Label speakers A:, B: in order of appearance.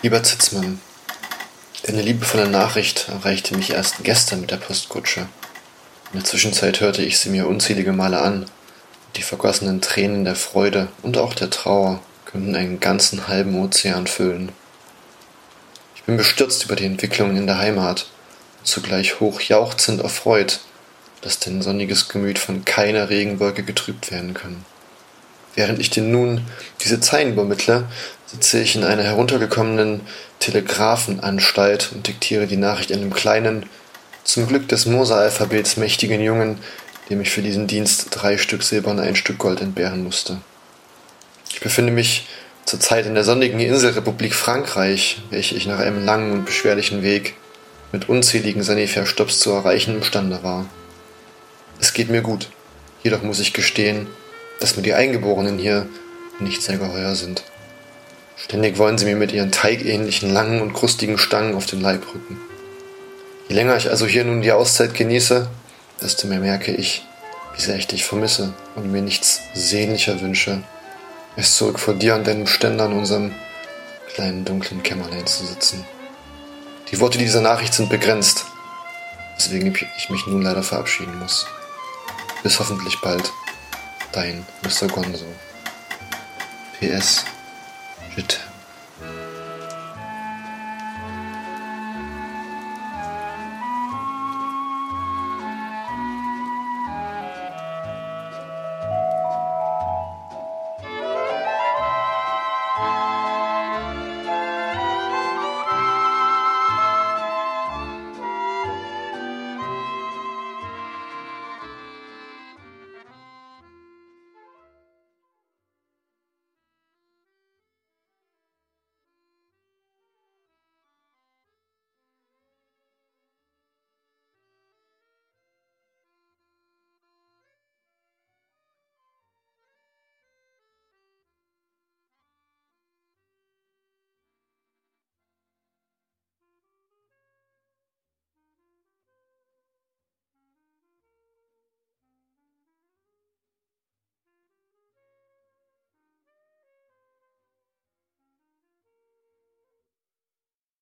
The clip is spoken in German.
A: Lieber Zitzmann, deine liebevolle Nachricht erreichte mich erst gestern mit der Postkutsche. In der Zwischenzeit hörte ich sie mir unzählige Male an. Die vergossenen Tränen der Freude und auch der Trauer könnten einen ganzen halben Ozean füllen. Ich bin bestürzt über die Entwicklungen in der Heimat und zugleich hochjauchzend erfreut, dass dein sonniges Gemüt von keiner Regenwolke getrübt werden kann. Während ich dir nun diese Zeilen übermittle, sitze ich in einer heruntergekommenen Telegrafenanstalt und diktiere die Nachricht einem kleinen, zum Glück des Moser-Alphabets mächtigen Jungen, dem ich für diesen Dienst drei Stück Silber und ein Stück Gold entbehren musste. Ich befinde mich zurzeit in der sonnigen Inselrepublik Frankreich, welche ich nach einem langen und beschwerlichen Weg mit unzähligen Sanifair-Stopps zu erreichen imstande war. Es geht mir gut, jedoch muss ich gestehen, dass mir die Eingeborenen hier nicht sehr geheuer sind. Ständig wollen sie mir mit ihren teigähnlichen langen und krustigen Stangen auf den Leib rücken. Je länger ich also hier nun die Auszeit genieße, desto mehr merke ich, wie sehr ich dich vermisse und mir nichts sehnlicher wünsche, als zurück vor dir und deinem Ständer in unserem kleinen dunklen Kämmerlein zu sitzen. Die Worte dieser Nachricht sind begrenzt, weswegen ich mich nun leider verabschieden muss. Bis hoffentlich bald. Dein Mr. Gonzo. PS. Je